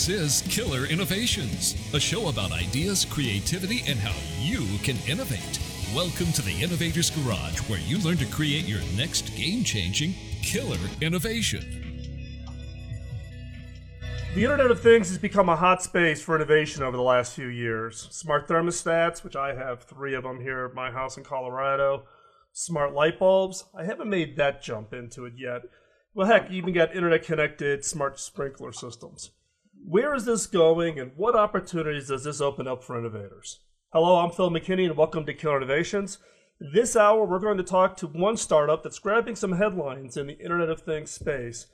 This is Killer Innovations, a show about ideas, creativity, and how you can innovate. Welcome to the Innovator's Garage, where you learn to create your next game changing killer innovation. The Internet of Things has become a hot space for innovation over the last few years. Smart thermostats, which I have three of them here at my house in Colorado. Smart light bulbs. I haven't made that jump into it yet. Well, heck, you even got internet connected smart sprinkler systems. Where is this going and what opportunities does this open up for innovators? Hello, I'm Phil McKinney and welcome to Killer Innovations. This hour, we're going to talk to one startup that's grabbing some headlines in the Internet of Things space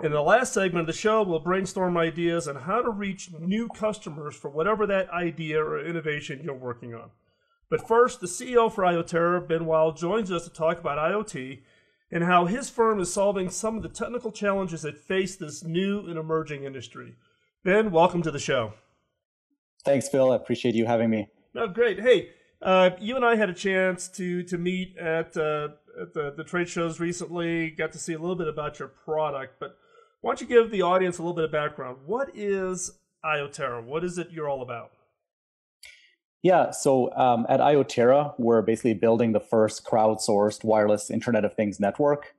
in the last segment of the show, we'll brainstorm ideas on how to reach new customers for whatever that idea or innovation you're working on. But first, the CEO for Ioterra, Ben Wild, joins us to talk about IoT and how his firm is solving some of the technical challenges that face this new and emerging industry. Ben, welcome to the show. Thanks, Phil. I appreciate you having me. No, great. Hey, uh, you and I had a chance to to meet at, uh, at the, the trade shows recently. Got to see a little bit about your product, but why don't you give the audience a little bit of background? What is Ioterra? What is it you're all about? Yeah, so um, at Ioterra, we're basically building the first crowdsourced wireless Internet of Things network.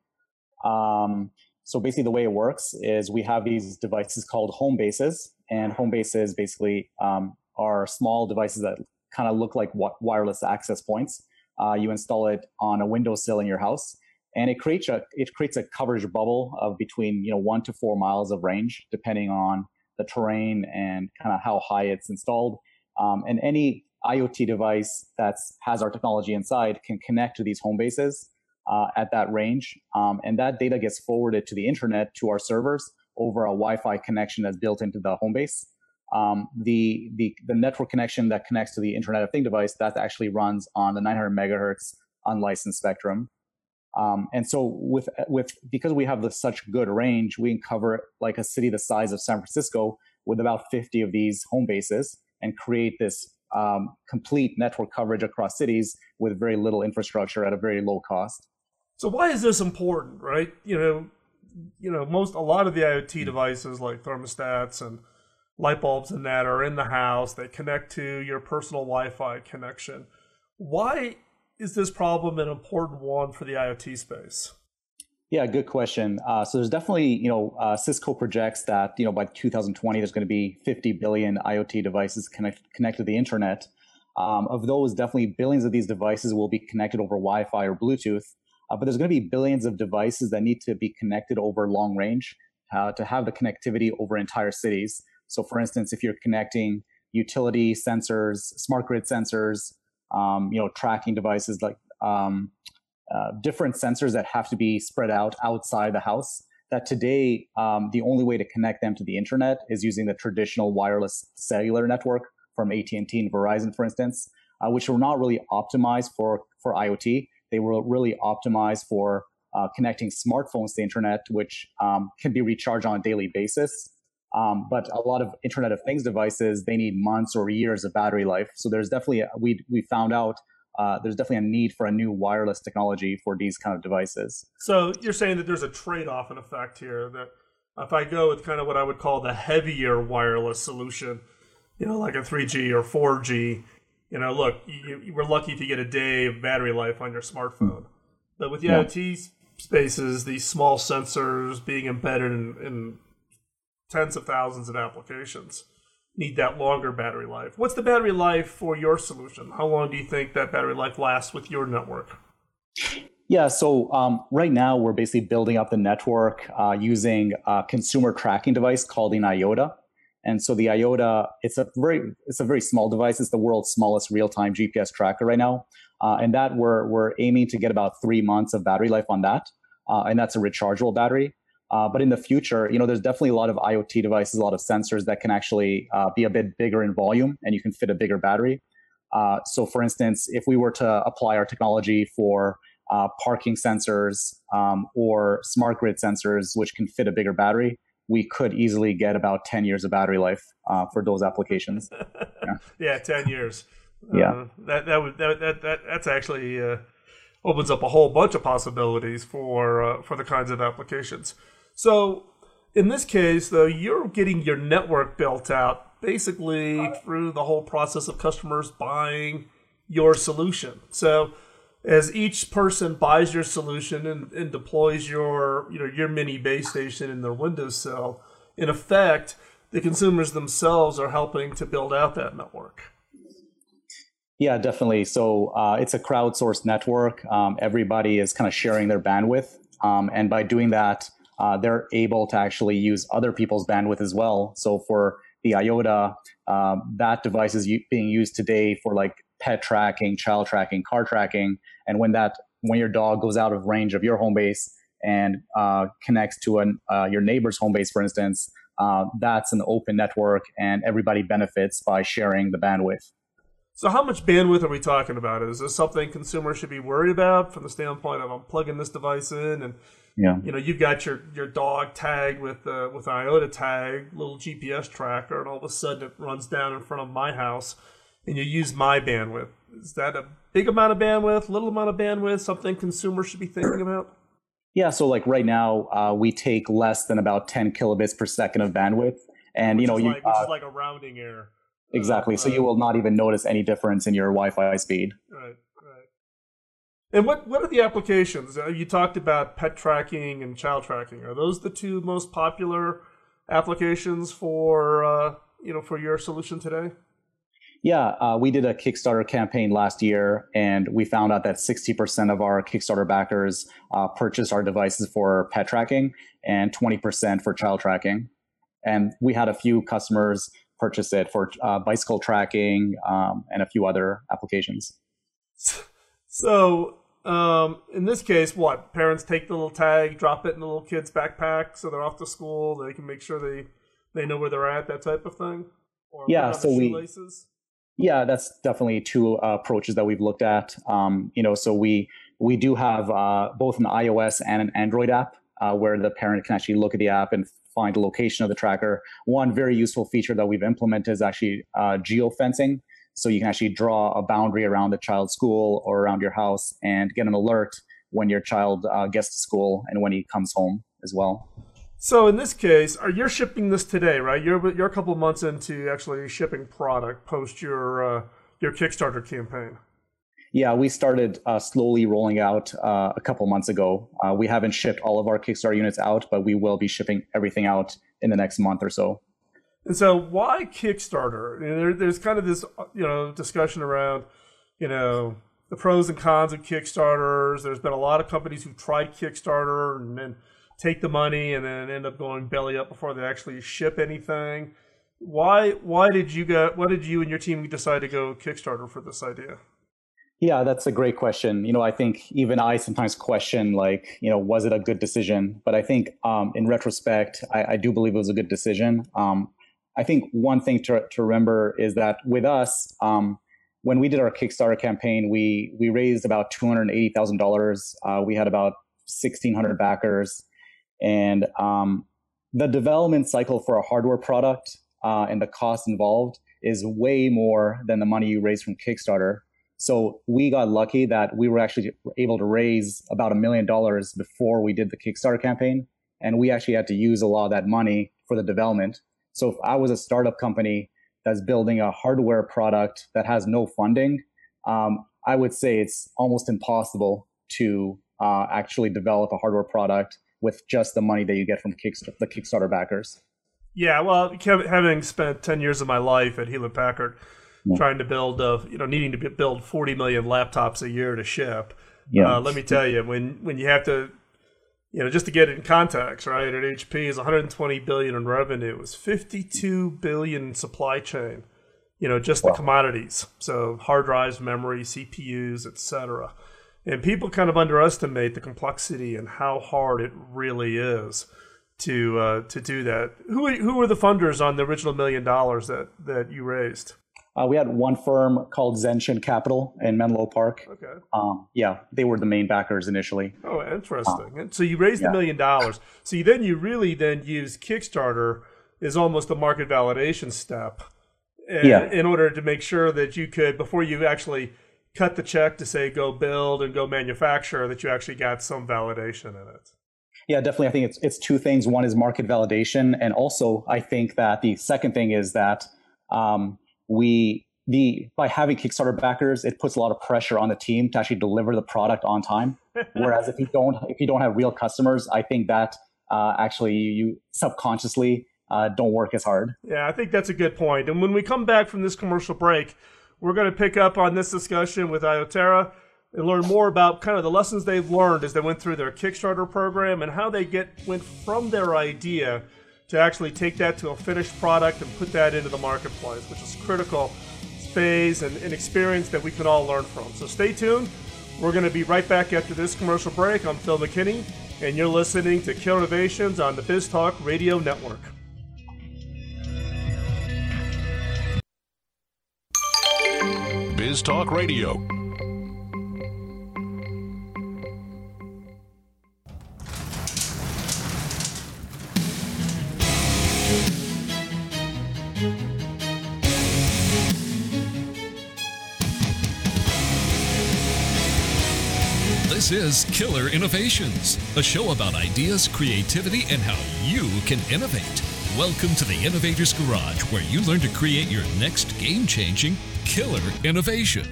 Um, so basically, the way it works is we have these devices called home bases, and home bases basically um, are small devices that kind of look like wireless access points. Uh, you install it on a windowsill in your house, and it creates a it creates a coverage bubble of between you know one to four miles of range, depending on the terrain and kind of how high it's installed. Um, and any IoT device that has our technology inside can connect to these home bases uh, at that range, um, and that data gets forwarded to the internet to our servers over a Wi-Fi connection that's built into the home base. Um, the, the the network connection that connects to the Internet of Thing device that actually runs on the 900 megahertz unlicensed spectrum. Um, and so with with because we have this such good range, we can cover like a city the size of San Francisco with about 50 of these home bases and create this um, complete network coverage across cities with very little infrastructure at a very low cost. So why is this important, right? You know, you know, most a lot of the IoT devices like thermostats and light bulbs and that are in the house. They connect to your personal Wi-Fi connection. Why is this problem an important one for the IoT space? Yeah, good question. Uh, so there's definitely, you know, uh, Cisco projects that, you know, by 2020, there's going to be 50 billion IoT devices connect, connected to the internet. Um, of those, definitely billions of these devices will be connected over Wi-Fi or Bluetooth. Uh, but there's going to be billions of devices that need to be connected over long range uh, to have the connectivity over entire cities. So, for instance, if you're connecting utility sensors, smart grid sensors, um, you know, tracking devices like um, uh, different sensors that have to be spread out outside the house. That today, um, the only way to connect them to the internet is using the traditional wireless cellular network from AT&T and Verizon, for instance, uh, which were not really optimized for for IoT. They were really optimized for uh, connecting smartphones to the internet, which um, can be recharged on a daily basis. Um, but a lot of Internet of Things devices, they need months or years of battery life. So there's definitely, a, we, we found out uh, there's definitely a need for a new wireless technology for these kind of devices. So you're saying that there's a trade-off in effect here that if I go with kind of what I would call the heavier wireless solution, you know, like a 3G or 4G, you know, look, you, you, we're lucky if you get a day of battery life on your smartphone. But with the yeah. IoT spaces, these small sensors being embedded in, in tens of thousands of applications need that longer battery life. What's the battery life for your solution? How long do you think that battery life lasts with your network? Yeah, so um, right now we're basically building up the network uh, using a consumer tracking device called an IOTA. And so the IOTA, it's a very it's a very small device. It's the world's smallest real-time GPS tracker right now, uh, and that we're we're aiming to get about three months of battery life on that, uh, and that's a rechargeable battery. Uh, but in the future, you know, there's definitely a lot of IoT devices, a lot of sensors that can actually uh, be a bit bigger in volume, and you can fit a bigger battery. Uh, so, for instance, if we were to apply our technology for uh, parking sensors um, or smart grid sensors, which can fit a bigger battery, we could easily get about 10 years of battery life uh, for those applications. yeah. yeah, 10 years. Yeah, uh, that that would that, that, that that's actually opens up a whole bunch of possibilities for for the kinds of applications. So in this case, though, you're getting your network built out basically through the whole process of customers buying your solution. So as each person buys your solution and, and deploys your you know your mini base station in their windowsill, in effect, the consumers themselves are helping to build out that network. Yeah, definitely. So uh, it's a crowdsourced network. Um, everybody is kind of sharing their bandwidth, um, and by doing that, uh, they're able to actually use other people's bandwidth as well. So for the IOTA, uh, that device is u- being used today for like pet tracking, child tracking, car tracking, and when that when your dog goes out of range of your home base and uh, connects to an, uh, your neighbor's home base, for instance, uh, that's an open network, and everybody benefits by sharing the bandwidth. So, how much bandwidth are we talking about? Is this something consumers should be worried about from the standpoint of I'm plugging this device in, and yeah. you know you've got your your dog tagged with uh, with an IOTA tag, little GPS tracker, and all of a sudden it runs down in front of my house and you use my bandwidth. Is that a big amount of bandwidth, little amount of bandwidth, something consumers should be thinking about? Yeah, so like right now, uh, we take less than about 10 kilobits per second of bandwidth, and which you know, you, like, which uh, is like a rounding error. Exactly. Uh, so you will not even notice any difference in your Wi-Fi speed. Right. Right. And what what are the applications? Uh, you talked about pet tracking and child tracking. Are those the two most popular applications for uh, you know for your solution today? Yeah, uh, we did a Kickstarter campaign last year, and we found out that 60% of our Kickstarter backers uh, purchased our devices for pet tracking and 20% for child tracking. And we had a few customers purchase it for uh, bicycle tracking um, and a few other applications. So, um, in this case, what parents take the little tag, drop it in the little kid's backpack, so they're off to school. They can make sure they they know where they're at, that type of thing. Or yeah, so we yeah, that's definitely two uh, approaches that we've looked at. Um, you know, so we we do have uh, both an iOS and an Android app uh, where the parent can actually look at the app and find the location of the tracker. One very useful feature that we've implemented is actually uh, geofencing. So you can actually draw a boundary around the child's school or around your house and get an alert when your child uh, gets to school and when he comes home as well. So in this case, are you shipping this today, right? You're you're a couple of months into actually shipping product post your uh, your Kickstarter campaign. Yeah, we started uh, slowly rolling out uh, a couple months ago. Uh, we haven't shipped all of our Kickstarter units out, but we will be shipping everything out in the next month or so. And so, why Kickstarter? There, there's kind of this, you know, discussion around, you know, the pros and cons of Kickstarters. There's been a lot of companies who've tried Kickstarter and then take the money and then end up going belly up before they actually ship anything. Why why did you go why did you and your team decide to go Kickstarter for this idea? Yeah, that's a great question. You know, I think even I sometimes question, like, you know, was it a good decision? But I think um, in retrospect, I, I, do believe it was a good decision. Um, I think one thing to, to remember is that with us, um, when we did our Kickstarter campaign, we we raised about two hundred eighty thousand uh, dollars. We had about sixteen hundred backers, and um, the development cycle for a hardware product uh, and the cost involved is way more than the money you raise from Kickstarter. So we got lucky that we were actually able to raise about a million dollars before we did the Kickstarter campaign. And we actually had to use a lot of that money for the development. So if I was a startup company that's building a hardware product that has no funding, um, I would say it's almost impossible to uh, actually develop a hardware product with just the money that you get from Kickstarter, the Kickstarter backers. Yeah, well, having spent ten years of my life at Hewlett Packard, yeah. trying to build, uh, you know, needing to build forty million laptops a year to ship. Yeah. Uh, let me tell you, when when you have to, you know, just to get it in context, right? At HP is 120 billion in revenue, it was 52 billion supply chain. You know, just wow. the commodities, so hard drives, memory, CPUs, etc. And people kind of underestimate the complexity and how hard it really is to uh, to do that. Who who were the funders on the original million dollars that that you raised? Uh, we had one firm called Zenshin Capital in Menlo Park. Okay. Um, yeah, they were the main backers initially. Oh, interesting. And so you raised a million dollars. So you, then you really then use Kickstarter as almost a market validation step. In, yeah. in order to make sure that you could before you actually cut the check to say go build and go manufacture that you actually got some validation in it. Yeah, definitely. I think it's it's two things. One is market validation, and also I think that the second thing is that um, we the by having Kickstarter backers, it puts a lot of pressure on the team to actually deliver the product on time. Whereas if you don't if you don't have real customers, I think that uh, actually you subconsciously uh, don't work as hard. Yeah, I think that's a good point. And when we come back from this commercial break, we're going to pick up on this discussion with Ioterra and learn more about kind of the lessons they've learned as they went through their Kickstarter program and how they get went from their idea to actually take that to a finished product and put that into the marketplace, which is critical phase and an experience that we can all learn from. So stay tuned. We're going to be right back after this commercial break. I'm Phil McKinney, and you're listening to Kill Innovations on the Biz Talk Radio Network. Biz Talk Radio. This is Killer Innovations, a show about ideas, creativity, and how you can innovate. Welcome to the Innovators Garage, where you learn to create your next game changing killer innovation.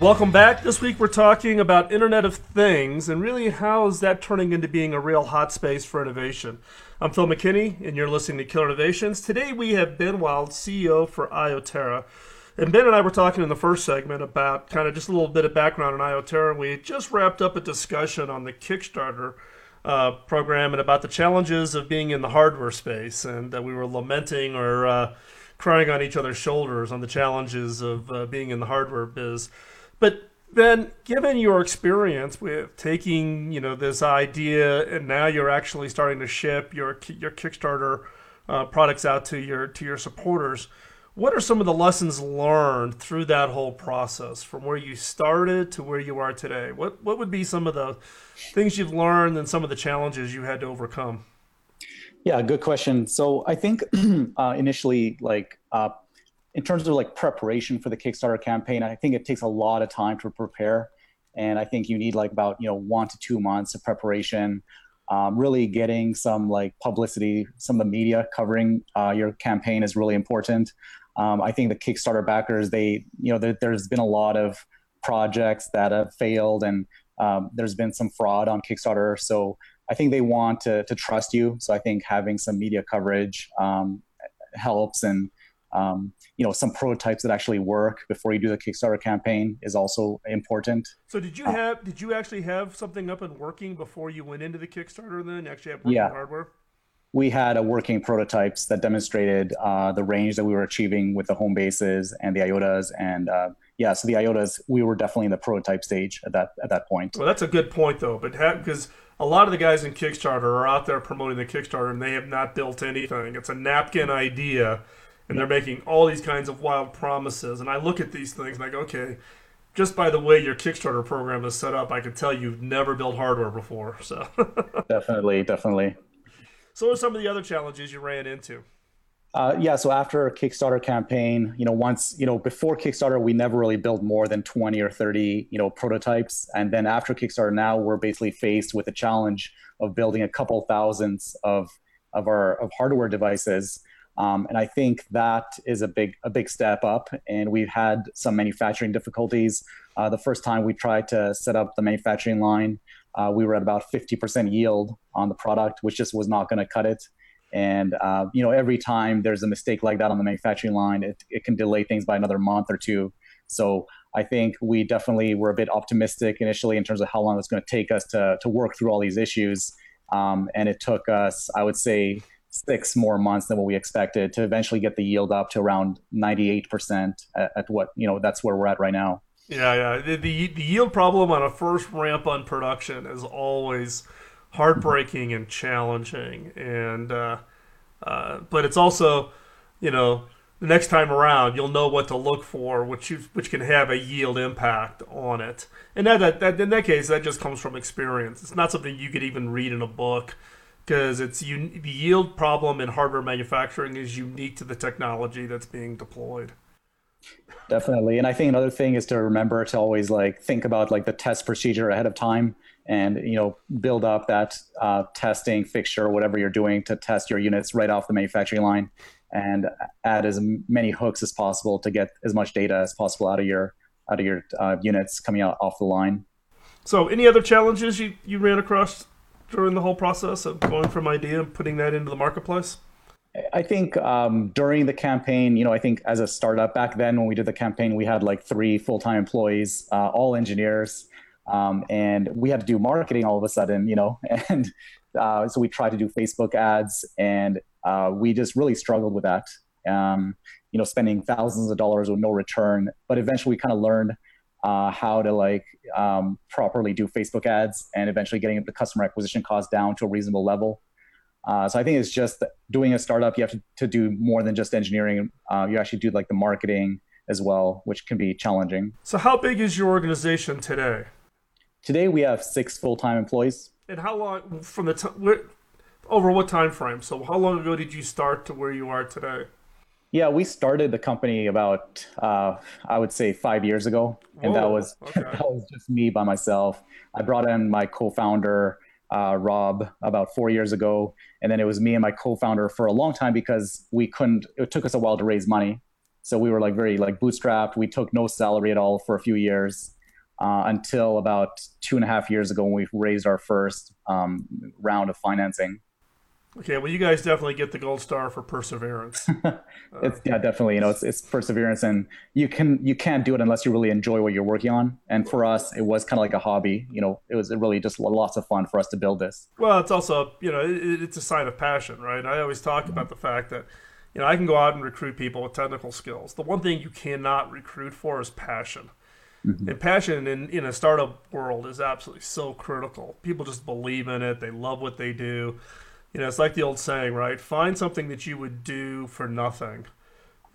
Welcome back. This week we're talking about Internet of Things and really how is that turning into being a real hot space for innovation. I'm Phil McKinney, and you're listening to Killer Innovations. Today we have Ben Wild, CEO for Ioterra. And Ben and I were talking in the first segment about kind of just a little bit of background on Ioterra. We just wrapped up a discussion on the Kickstarter uh, program and about the challenges of being in the hardware space, and that we were lamenting or uh, crying on each other's shoulders on the challenges of uh, being in the hardware biz. But then, given your experience with taking you know this idea and now you're actually starting to ship your your Kickstarter uh, products out to your to your supporters what are some of the lessons learned through that whole process from where you started to where you are today? What what would be some of the things you've learned and some of the challenges you had to overcome? Yeah, good question. So I think uh, initially, like uh, in terms of like preparation for the Kickstarter campaign, I think it takes a lot of time to prepare, and I think you need like about you know one to two months of preparation. Um, really getting some like publicity, some of the media covering uh, your campaign is really important. Um, I think the Kickstarter backers, they, you know, there, has been a lot of projects that have failed and um, there's been some fraud on Kickstarter. So I think they want to, to trust you. So I think having some media coverage um, helps and, um, you know, some prototypes that actually work before you do the Kickstarter campaign is also important. So did you uh, have, did you actually have something up and working before you went into the Kickstarter then? Actually have working yeah. hardware? we had a working prototypes that demonstrated uh, the range that we were achieving with the home bases and the IOTAs. And uh, yeah, so the IOTAs, we were definitely in the prototype stage at that at that point. Well, that's a good point though, but because a lot of the guys in Kickstarter are out there promoting the Kickstarter and they have not built anything. It's a napkin idea, and they're making all these kinds of wild promises. And I look at these things and I go, okay. Just by the way your Kickstarter program is set up, I can tell you've never built hardware before. So definitely, definitely. So, what are some of the other challenges you ran into? Uh, yeah, so after a Kickstarter campaign, you know, once, you know, before Kickstarter, we never really built more than 20 or 30, you know, prototypes. And then after Kickstarter, now we're basically faced with the challenge of building a couple thousands of, of our of hardware devices. Um, and I think that is a big a big step up. And we've had some manufacturing difficulties. Uh, the first time we tried to set up the manufacturing line, uh, we were at about 50% yield on the product, which just was not going to cut it. And uh, you know, every time there's a mistake like that on the manufacturing line, it, it can delay things by another month or two. So I think we definitely were a bit optimistic initially in terms of how long it's going to take us to to work through all these issues. Um, and it took us, I would say, six more months than what we expected to eventually get the yield up to around 98% at, at what you know that's where we're at right now. Yeah, yeah. The, the, the yield problem on a first ramp on production is always heartbreaking and challenging, and uh, uh, but it's also, you know, the next time around you'll know what to look for, which you, which can have a yield impact on it. And that, that, that in that case, that just comes from experience. It's not something you could even read in a book because it's un- the yield problem in hardware manufacturing is unique to the technology that's being deployed. Definitely. And I think another thing is to remember to always like think about like the test procedure ahead of time and you know build up that uh, testing fixture whatever you're doing to test your units right off the manufacturing line and add as many hooks as possible to get as much data as possible out of your out of your uh, units coming out off the line. So, any other challenges you, you ran across during the whole process of going from idea and putting that into the marketplace? I think um, during the campaign, you know, I think as a startup back then when we did the campaign, we had like three full time employees, uh, all engineers, um, and we had to do marketing all of a sudden, you know, and uh, so we tried to do Facebook ads, and uh, we just really struggled with that. Um, you know, spending thousands of dollars with no return, but eventually we kind of learned uh, how to like um, properly do Facebook ads and eventually getting the customer acquisition cost down to a reasonable level. Uh, so I think it's just doing a startup. You have to, to do more than just engineering. Uh, you actually do like the marketing as well, which can be challenging. So how big is your organization today? Today we have six full time employees. And how long from the time over what time frame? So how long ago did you start to where you are today? Yeah, we started the company about uh, I would say five years ago, and Whoa, that was okay. that was just me by myself. I brought in my co-founder uh, Rob about four years ago, and then it was me and my co-founder for a long time because we couldn't. It took us a while to raise money, so we were like very like bootstrapped. We took no salary at all for a few years uh, until about two and a half years ago when we raised our first um, round of financing. Okay, well, you guys definitely get the gold star for perseverance. it's yeah, definitely. You know, it's it's perseverance, and you can you can't do it unless you really enjoy what you're working on. And for us, it was kind of like a hobby. You know, it was really just lots of fun for us to build this. Well, it's also you know it, it's a sign of passion, right? I always talk about the fact that you know I can go out and recruit people with technical skills. The one thing you cannot recruit for is passion. Mm-hmm. And passion in, in a startup world is absolutely so critical. People just believe in it. They love what they do you know, it's like the old saying, right? Find something that you would do for nothing,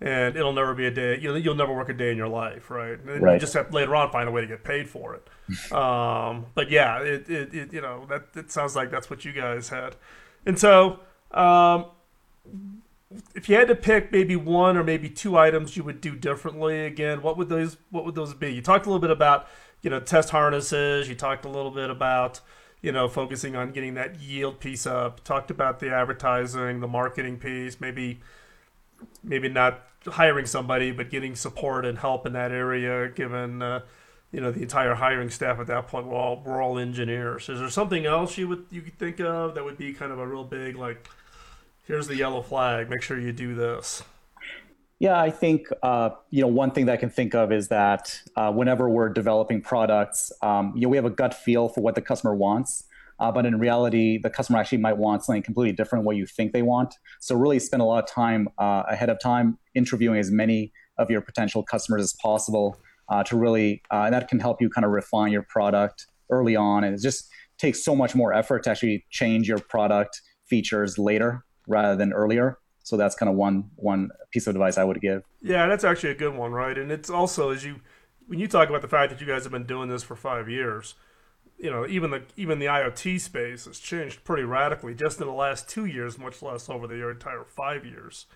and it'll never be a day. You'll, you'll never work a day in your life, right? And right. you just have later on find a way to get paid for it. um, but yeah, it, it, it, you know that it sounds like that's what you guys had, and so um, if you had to pick maybe one or maybe two items you would do differently again, what would those what would those be? You talked a little bit about you know test harnesses. You talked a little bit about you know, focusing on getting that yield piece up. Talked about the advertising, the marketing piece, maybe maybe not hiring somebody, but getting support and help in that area, given uh, you know the entire hiring staff at that point we're all we're all engineers. Is there something else you would you could think of that would be kind of a real big like, here's the yellow flag, make sure you do this. Yeah, I think uh, you know one thing that I can think of is that uh, whenever we're developing products, um, you know we have a gut feel for what the customer wants, uh, but in reality, the customer actually might want something completely different than what you think they want. So really spend a lot of time uh, ahead of time interviewing as many of your potential customers as possible uh, to really, uh, and that can help you kind of refine your product early on, and it just takes so much more effort to actually change your product features later rather than earlier. So that's kind of one one piece of advice I would give. Yeah, that's actually a good one, right? And it's also as you when you talk about the fact that you guys have been doing this for five years, you know, even the even the IoT space has changed pretty radically just in the last two years, much less over the entire five years.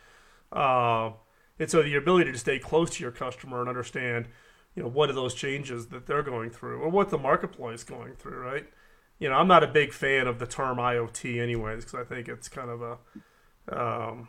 Uh, and so the ability to stay close to your customer and understand, you know, what are those changes that they're going through or what the marketplace is going through, right? You know, I'm not a big fan of the term IoT, anyways, because I think it's kind of a um,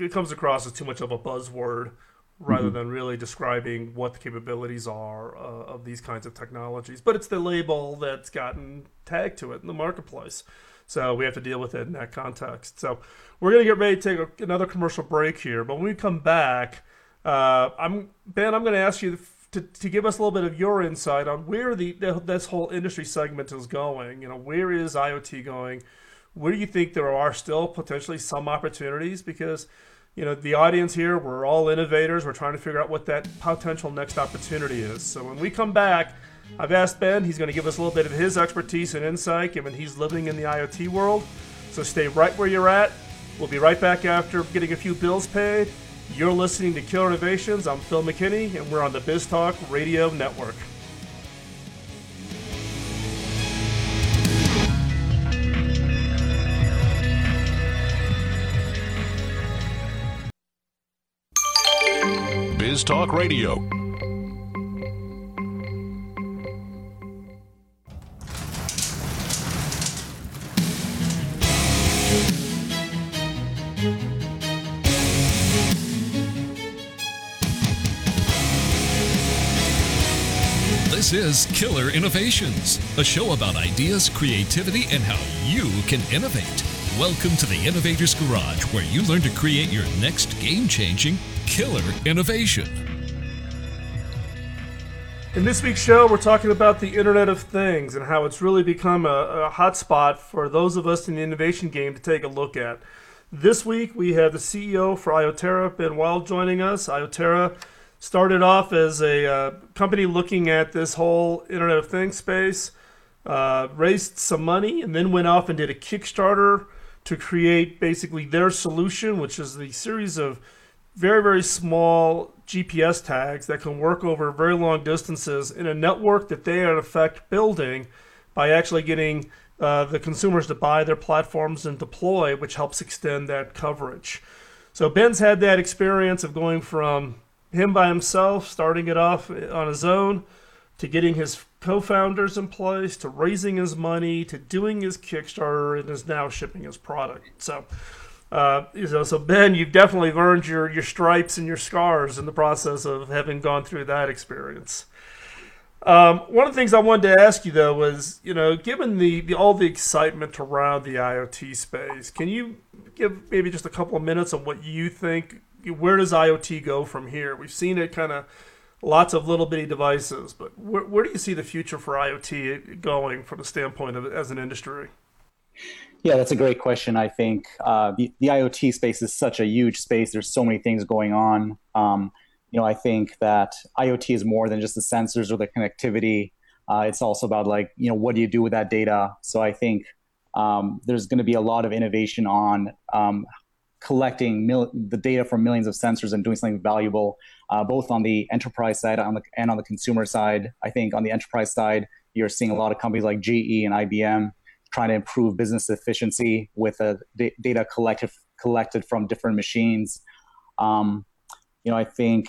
it comes across as too much of a buzzword rather mm-hmm. than really describing what the capabilities are uh, of these kinds of technologies. But it's the label that's gotten tagged to it in the marketplace. So we have to deal with it in that context. So we're going to get ready to take a, another commercial break here. But when we come back, uh, I'm Ben. I'm going to ask you to, to give us a little bit of your insight on where the this whole industry segment is going. You know, where is IoT going? where do you think there are still potentially some opportunities? Because, you know, the audience here, we're all innovators. We're trying to figure out what that potential next opportunity is. So when we come back, I've asked Ben, he's going to give us a little bit of his expertise and insight, given he's living in the IoT world. So stay right where you're at. We'll be right back after getting a few bills paid. You're listening to Killer Innovations. I'm Phil McKinney, and we're on the BizTalk Radio Network. Biz Talk Radio. Is Killer Innovations, a show about ideas, creativity, and how you can innovate. Welcome to the Innovators Garage, where you learn to create your next game changing killer innovation. In this week's show, we're talking about the Internet of Things and how it's really become a, a hotspot for those of us in the innovation game to take a look at. This week, we have the CEO for Ioterra, Ben Wild, joining us. Ioterra started off as a uh, company looking at this whole Internet of Things space, uh, raised some money, and then went off and did a Kickstarter to create basically their solution, which is the series of very, very small GPS tags that can work over very long distances in a network that they are in effect building by actually getting uh, the consumers to buy their platforms and deploy, which helps extend that coverage. So Ben's had that experience of going from him by himself, starting it off on his own, to getting his co-founders in place, to raising his money, to doing his Kickstarter, and is now shipping his product. So uh, you know, so Ben, you've definitely earned your your stripes and your scars in the process of having gone through that experience. Um, one of the things I wanted to ask you though was, you know, given the, the all the excitement around the IoT space, can you give maybe just a couple of minutes on what you think? Where does IoT go from here? We've seen it kind of lots of little bitty devices, but where, where do you see the future for IoT going from the standpoint of as an industry? Yeah, that's a great question. I think uh, the, the IoT space is such a huge space. There's so many things going on. Um, you know, I think that IoT is more than just the sensors or the connectivity. Uh, it's also about like, you know, what do you do with that data? So I think um, there's going to be a lot of innovation on um, collecting mil- the data from millions of sensors and doing something valuable, uh, both on the enterprise side on the, and on the consumer side. I think on the enterprise side, you're seeing a lot of companies like GE and IBM trying to improve business efficiency with a d- data collected collected from different machines. Um, you know, I think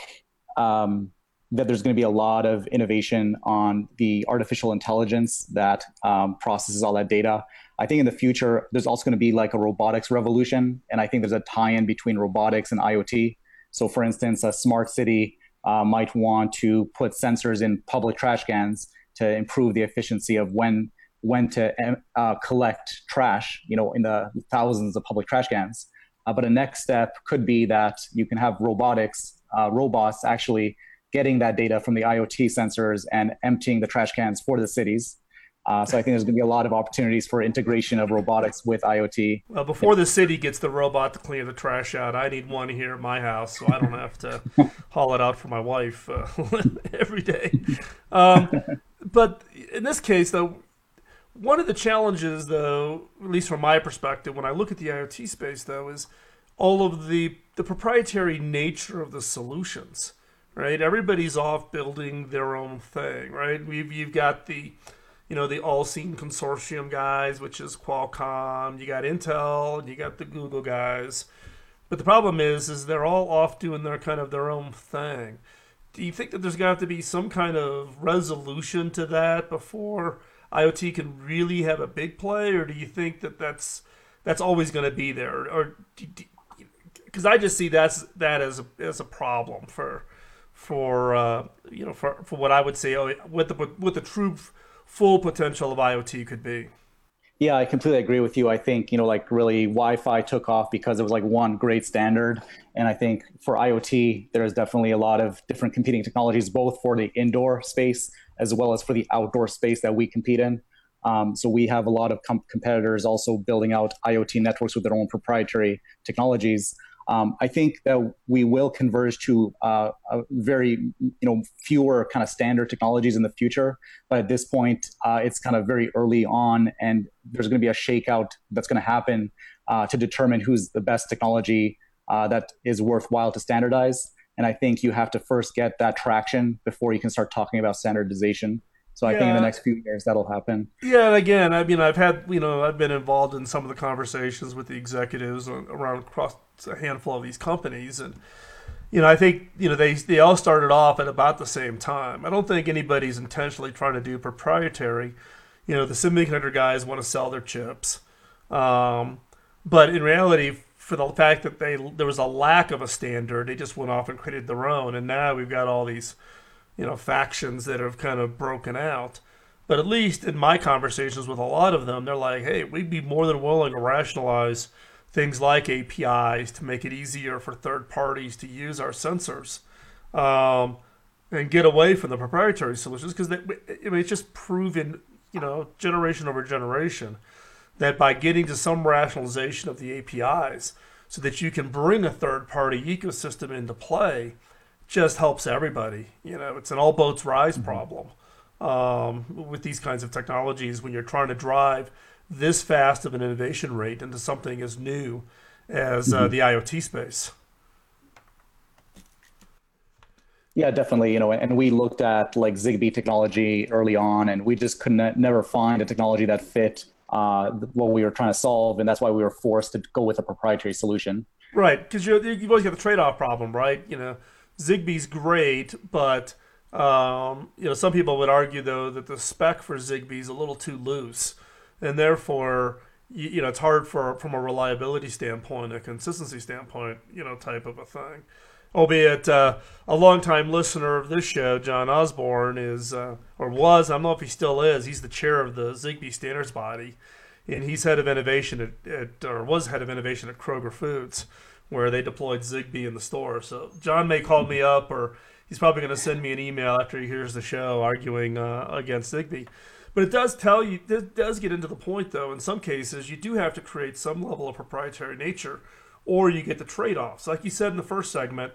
um, that there's going to be a lot of innovation on the artificial intelligence that um, processes all that data. I think in the future, there's also going to be like a robotics revolution, and I think there's a tie-in between robotics and IoT. So, for instance, a smart city uh, might want to put sensors in public trash cans to improve the efficiency of when when to uh, collect trash, you know, in the thousands of public trash cans. Uh, but a next step could be that you can have robotics, uh, robots actually getting that data from the IoT sensors and emptying the trash cans for the cities. Uh, so I think there's going to be a lot of opportunities for integration of robotics with IoT. Well, before the city gets the robot to clean the trash out, I need one here at my house, so I don't have to haul it out for my wife uh, every day. Um, but in this case, though, one of the challenges, though, at least from my perspective, when I look at the IoT space, though, is all of the the proprietary nature of the solutions. Right, everybody's off building their own thing. Right, we've you've got the you know the AllSeen Consortium guys, which is Qualcomm. You got Intel, and you got the Google guys. But the problem is, is they're all off doing their kind of their own thing. Do you think that there's got to be some kind of resolution to that before? IoT can really have a big play, or do you think that that's that's always going to be there, or because I just see that's that as a, as a problem for for uh, you know for, for what I would say oh, what the what the true full potential of IoT could be. Yeah, I completely agree with you. I think, you know, like really Wi Fi took off because it was like one great standard. And I think for IoT, there's definitely a lot of different competing technologies, both for the indoor space as well as for the outdoor space that we compete in. Um, so we have a lot of com- competitors also building out IoT networks with their own proprietary technologies. Um, I think that we will converge to uh, a very, you know, fewer kind of standard technologies in the future. But at this point, uh, it's kind of very early on, and there's going to be a shakeout that's going to happen uh, to determine who's the best technology uh, that is worthwhile to standardize. And I think you have to first get that traction before you can start talking about standardization. So I yeah. think in the next few years that'll happen. Yeah, and again, I mean, I've had you know I've been involved in some of the conversations with the executives around across a handful of these companies, and you know I think you know they they all started off at about the same time. I don't think anybody's intentionally trying to do proprietary. You know, the semiconductor guys want to sell their chips, um, but in reality, for the fact that they there was a lack of a standard, they just went off and created their own, and now we've got all these you know, factions that have kind of broken out. But at least in my conversations with a lot of them, they're like, hey, we'd be more than willing to rationalize things like APIs to make it easier for third parties to use our sensors um, and get away from the proprietary solutions because I mean, it's just proven, you know, generation over generation that by getting to some rationalization of the APIs so that you can bring a third party ecosystem into play just helps everybody. You know, it's an all boats rise mm-hmm. problem um, with these kinds of technologies when you're trying to drive this fast of an innovation rate into something as new as uh, mm-hmm. the IoT space. Yeah, definitely. You know, and we looked at like Zigbee technology early on, and we just couldn't never find a technology that fit uh, what we were trying to solve, and that's why we were forced to go with a proprietary solution. Right, because you've always got the trade-off problem, right? You know, Zigbee's great, but um, you know, some people would argue though that the spec for Zigbee is a little too loose, and therefore, you, you know, it's hard for from a reliability standpoint, a consistency standpoint, you know, type of a thing. Albeit uh, a longtime listener of this show, John Osborne is uh, or was I don't know if he still is. He's the chair of the Zigbee standards body, and he's head of innovation at, at or was head of innovation at Kroger Foods, where they deployed Zigbee in the store. So John may call me up or he's probably going to send me an email after he hears the show arguing uh, against Zigbee. But it does tell you, it does get into the point though. In some cases, you do have to create some level of proprietary nature, or you get the trade-offs. Like you said in the first segment,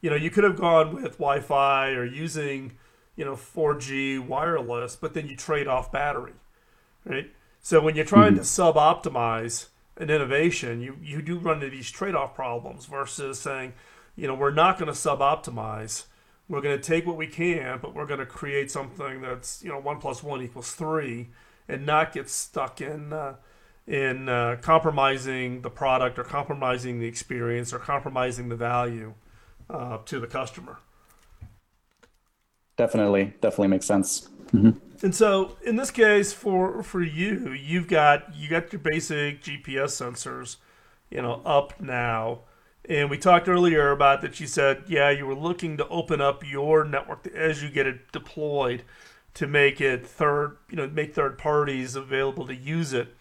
you know, you could have gone with Wi-Fi or using, you know, 4G wireless, but then you trade off battery, right? So when you're trying mm-hmm. to sub-optimize an innovation, you you do run into these trade-off problems versus saying, you know, we're not going to sub-optimize we're going to take what we can, but we're going to create something that's you know one plus one equals three, and not get stuck in uh, in uh, compromising the product or compromising the experience or compromising the value uh, to the customer. Definitely, definitely makes sense. Mm-hmm. And so, in this case, for for you, you've got you got your basic GPS sensors, you know, up now and we talked earlier about that. She said, yeah, you were looking to open up your network as you get it deployed to make it third, you know, make third parties available to use it.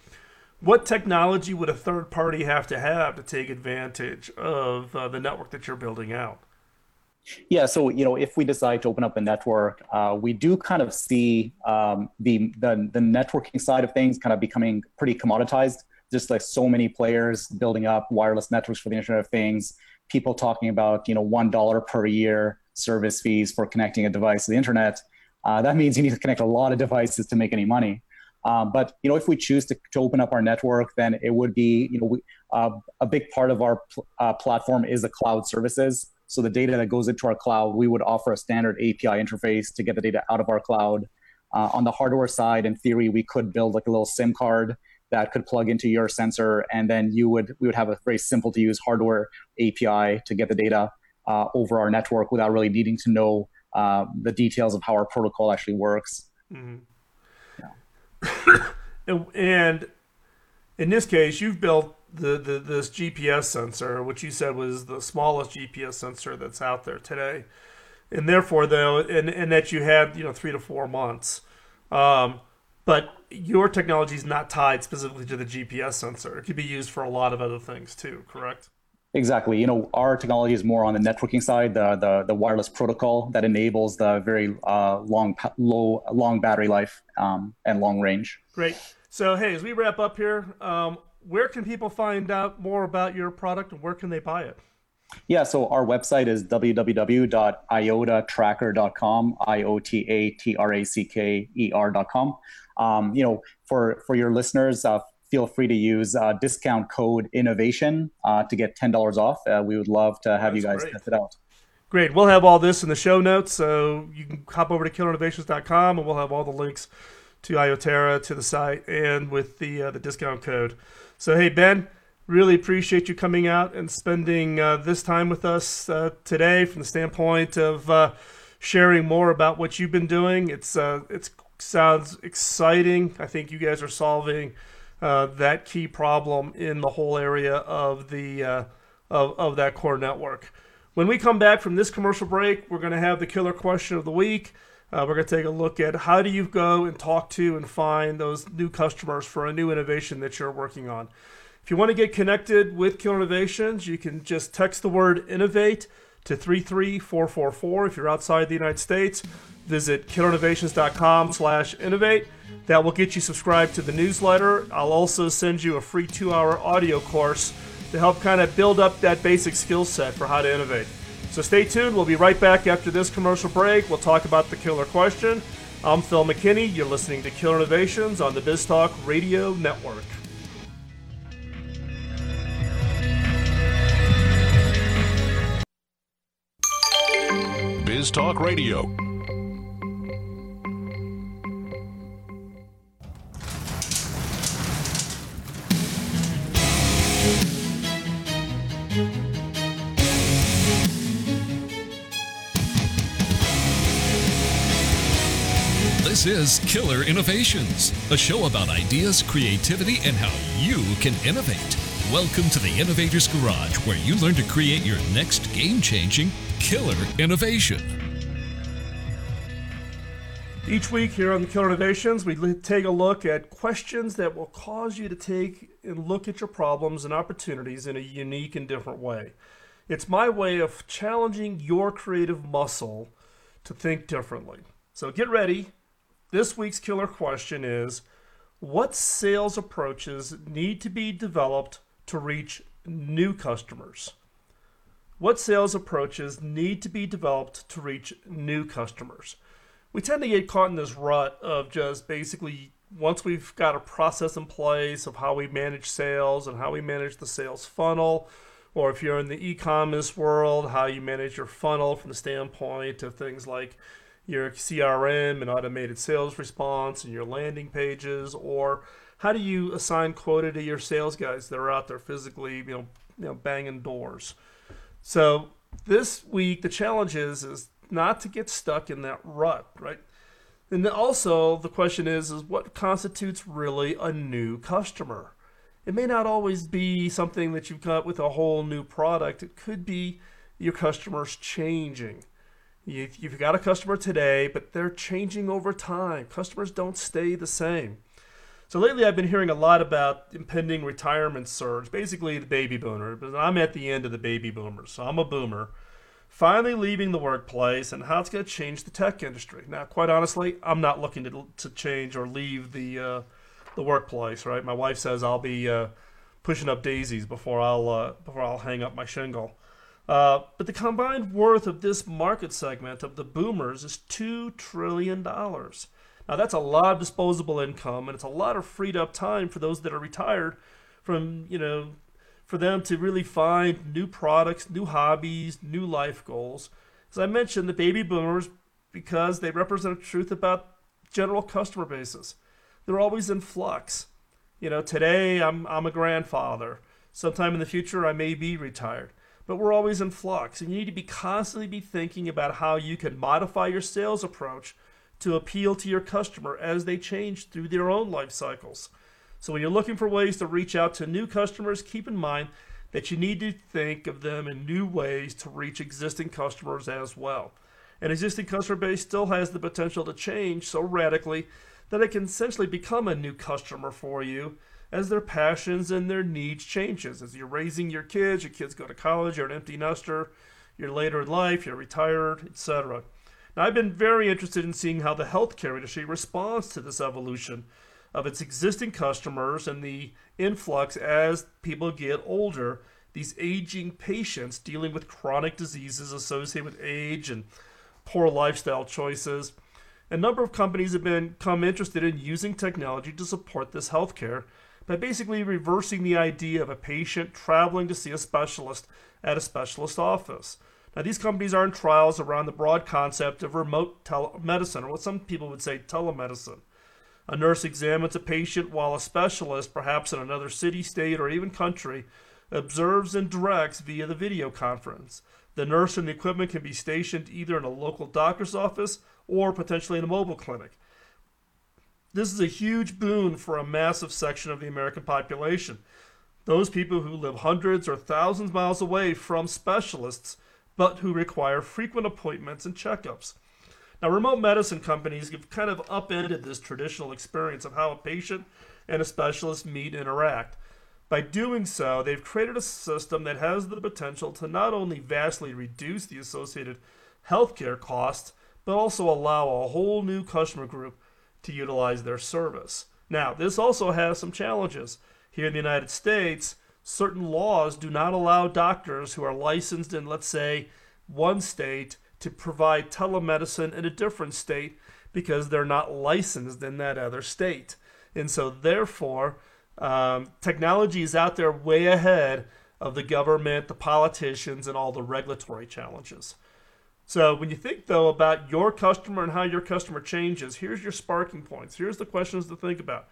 What technology would a third party have to have to take advantage of uh, the network that you're building out? Yeah, so you know, if we decide to open up a network, uh, we do kind of see um, the, the the networking side of things kind of becoming pretty commoditized just like so many players building up wireless networks for the Internet of Things. People talking about you know one dollar per year service fees for connecting a device to the internet. Uh, that means you need to connect a lot of devices to make any money. Um, but you know, if we choose to, to open up our network, then it would be you know we, uh, a big part of our pl- uh, platform is the cloud services. So the data that goes into our cloud, we would offer a standard API interface to get the data out of our cloud. Uh, on the hardware side, in theory, we could build like a little SIM card that could plug into your sensor, and then you would we would have a very simple to use hardware API to get the data uh, over our network without really needing to know uh, the details of how our protocol actually works. Mm-hmm. Yeah. and in this case, you've built the, the this GPS sensor, which you said was the smallest GPS sensor that's out there today, and therefore though, and, and that you had you know three to four months. Um, but your technology is not tied specifically to the GPS sensor. It could be used for a lot of other things too, correct? Exactly. You know, our technology is more on the networking side, the the, the wireless protocol that enables the very uh, long, low, long battery life um, and long range. Great. So, hey, as we wrap up here, um, where can people find out more about your product and where can they buy it? Yeah, so our website is www.iotatracker.com, I O T A T R A C K E R.com. Um, you know, for for your listeners, uh, feel free to use uh, discount code innovation uh, to get ten dollars off. Uh, we would love to have That's you guys great. test it out. Great. We'll have all this in the show notes, so you can hop over to killerinnovations.com and we'll have all the links to Ioterra to the site and with the uh, the discount code. So hey Ben, really appreciate you coming out and spending uh, this time with us today from the standpoint of sharing more about what you've been doing. It's it's sounds exciting. I think you guys are solving uh, that key problem in the whole area of the uh, of, of that core network. When we come back from this commercial break, we're going to have the killer question of the week. Uh, we're going to take a look at how do you go and talk to and find those new customers for a new innovation that you're working on. If you want to get connected with Killer Innovations, you can just text the word innovate to 33444 if you're outside the United States. Visit killerinnovations.com slash innovate. That will get you subscribed to the newsletter. I'll also send you a free two-hour audio course to help kind of build up that basic skill set for how to innovate. So stay tuned. We'll be right back after this commercial break. We'll talk about the killer question. I'm Phil McKinney. You're listening to Killer Innovations on the BizTalk Radio Network. BizTalk Radio. This is Killer Innovations, a show about ideas, creativity, and how you can innovate. Welcome to the Innovator's Garage, where you learn to create your next game changing killer innovation. Each week here on the Killer Innovations, we take a look at questions that will cause you to take and look at your problems and opportunities in a unique and different way. It's my way of challenging your creative muscle to think differently. So get ready. This week's killer question is What sales approaches need to be developed to reach new customers? What sales approaches need to be developed to reach new customers? We tend to get caught in this rut of just basically once we've got a process in place of how we manage sales and how we manage the sales funnel, or if you're in the e-commerce world, how you manage your funnel from the standpoint of things like your CRM and automated sales response and your landing pages, or how do you assign quota to your sales guys that are out there physically, you know, you know, banging doors. So this week the challenge is is not to get stuck in that rut, right? And also the question is is what constitutes really a new customer? It may not always be something that you've got with a whole new product. It could be your customers changing. You've got a customer today, but they're changing over time. Customers don't stay the same. So lately, I've been hearing a lot about impending retirement surge, basically the baby boomer. But I'm at the end of the baby boomers, so I'm a boomer. Finally, leaving the workplace and how it's going to change the tech industry. Now, quite honestly, I'm not looking to, to change or leave the uh, the workplace. Right? My wife says I'll be uh, pushing up daisies before I'll uh, before I'll hang up my shingle. Uh, but the combined worth of this market segment of the boomers is $2 trillion. Now, that's a lot of disposable income, and it's a lot of freed up time for those that are retired from, you know, for them to really find new products, new hobbies, new life goals. As I mentioned, the baby boomers, because they represent a truth about general customer bases, they're always in flux. You know, today I'm, I'm a grandfather. Sometime in the future, I may be retired but we're always in flux and you need to be constantly be thinking about how you can modify your sales approach to appeal to your customer as they change through their own life cycles. So when you're looking for ways to reach out to new customers keep in mind that you need to think of them in new ways to reach existing customers as well. An existing customer base still has the potential to change so radically that it can essentially become a new customer for you as their passions and their needs changes. As you're raising your kids, your kids go to college, you're an empty nester, you're later in life, you're retired, etc. Now, I've been very interested in seeing how the healthcare industry responds to this evolution of its existing customers and the influx as people get older, these aging patients dealing with chronic diseases associated with age and poor lifestyle choices. A number of companies have become interested in using technology to support this healthcare by basically reversing the idea of a patient traveling to see a specialist at a specialist office. Now, these companies are in trials around the broad concept of remote telemedicine, or what some people would say telemedicine. A nurse examines a patient while a specialist, perhaps in another city, state, or even country, observes and directs via the video conference. The nurse and the equipment can be stationed either in a local doctor's office or potentially in a mobile clinic. This is a huge boon for a massive section of the American population. Those people who live hundreds or thousands of miles away from specialists but who require frequent appointments and checkups. Now, remote medicine companies have kind of upended this traditional experience of how a patient and a specialist meet and interact. By doing so, they've created a system that has the potential to not only vastly reduce the associated healthcare costs, but also allow a whole new customer group to utilize their service. Now, this also has some challenges. Here in the United States, certain laws do not allow doctors who are licensed in, let's say, one state to provide telemedicine in a different state because they're not licensed in that other state. And so, therefore, um, technology is out there way ahead of the government, the politicians, and all the regulatory challenges. So, when you think, though, about your customer and how your customer changes, here's your sparking points. Here's the questions to think about.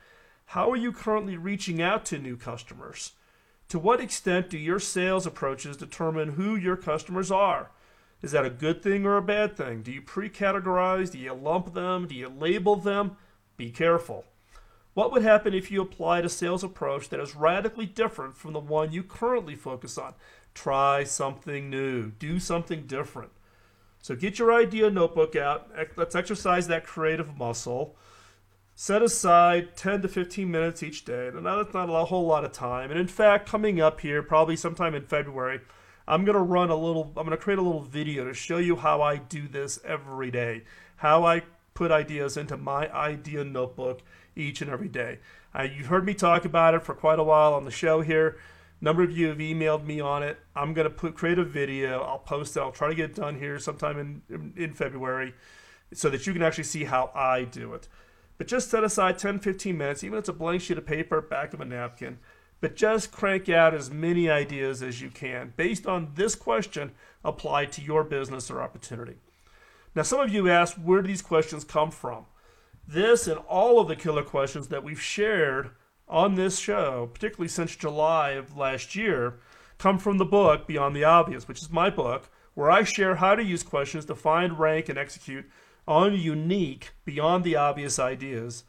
How are you currently reaching out to new customers? To what extent do your sales approaches determine who your customers are? Is that a good thing or a bad thing? Do you pre categorize? Do you lump them? Do you label them? Be careful. What would happen if you applied a sales approach that is radically different from the one you currently focus on? Try something new, do something different. So get your idea notebook out. Let's exercise that creative muscle. Set aside 10 to 15 minutes each day. Now, that's not a whole lot of time. And in fact, coming up here, probably sometime in February, I'm going to run a little, I'm going to create a little video to show you how I do this every day, how I put ideas into my idea notebook each and every day. Uh, you've heard me talk about it for quite a while on the show here. Number of you have emailed me on it. I'm to put create a video. I'll post it. I'll try to get it done here sometime in, in, in February so that you can actually see how I do it. But just set aside 10, 15 minutes, even if it's a blank sheet of paper, back of a napkin. But just crank out as many ideas as you can based on this question applied to your business or opportunity. Now, some of you asked, where do these questions come from? This and all of the killer questions that we've shared on this show, particularly since July of last year, come from the book Beyond the Obvious, which is my book, where I share how to use questions to find, rank, and execute on unique, beyond the obvious ideas.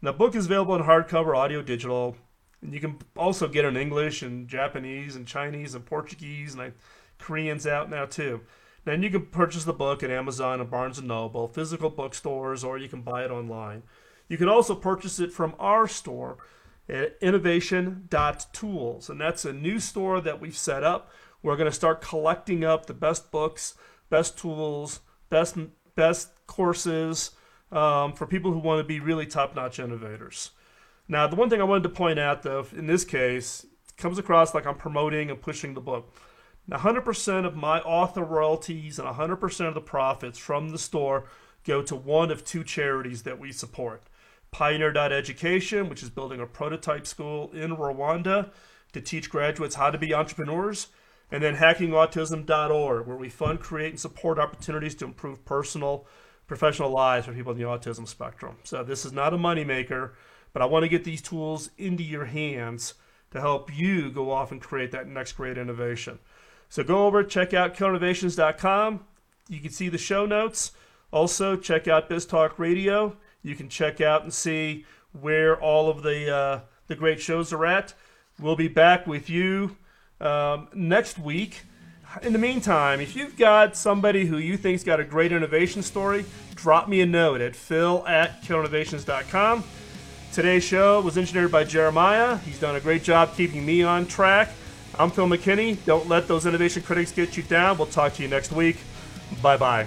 Now, the book is available in hardcover, audio, digital, and you can also get it in English and Japanese and Chinese and Portuguese and I, Korean's out now too. Then you can purchase the book at Amazon and Barnes and Noble, physical bookstores, or you can buy it online. You can also purchase it from our store at innovation.tools, and that's a new store that we've set up. We're going to start collecting up the best books, best tools, best best courses um, for people who want to be really top-notch innovators. Now, the one thing I wanted to point out, though, in this case, comes across like I'm promoting and pushing the book. Now, 100% of my author royalties and 100% of the profits from the store go to one of two charities that we support. Pioneer.education, which is building a prototype school in Rwanda to teach graduates how to be entrepreneurs, and then hackingautism.org, where we fund, create, and support opportunities to improve personal, professional lives for people in the autism spectrum. So this is not a moneymaker, but I want to get these tools into your hands to help you go off and create that next great innovation. So go over, check out killerinnovations.com. You can see the show notes. Also, check out BizTalk Radio. You can check out and see where all of the uh, the great shows are at. We'll be back with you um, next week. In the meantime, if you've got somebody who you think's got a great innovation story, drop me a note at phil at killerinnovations.com. Today's show was engineered by Jeremiah. He's done a great job keeping me on track. I'm Phil McKinney. Don't let those innovation critics get you down. We'll talk to you next week. Bye bye.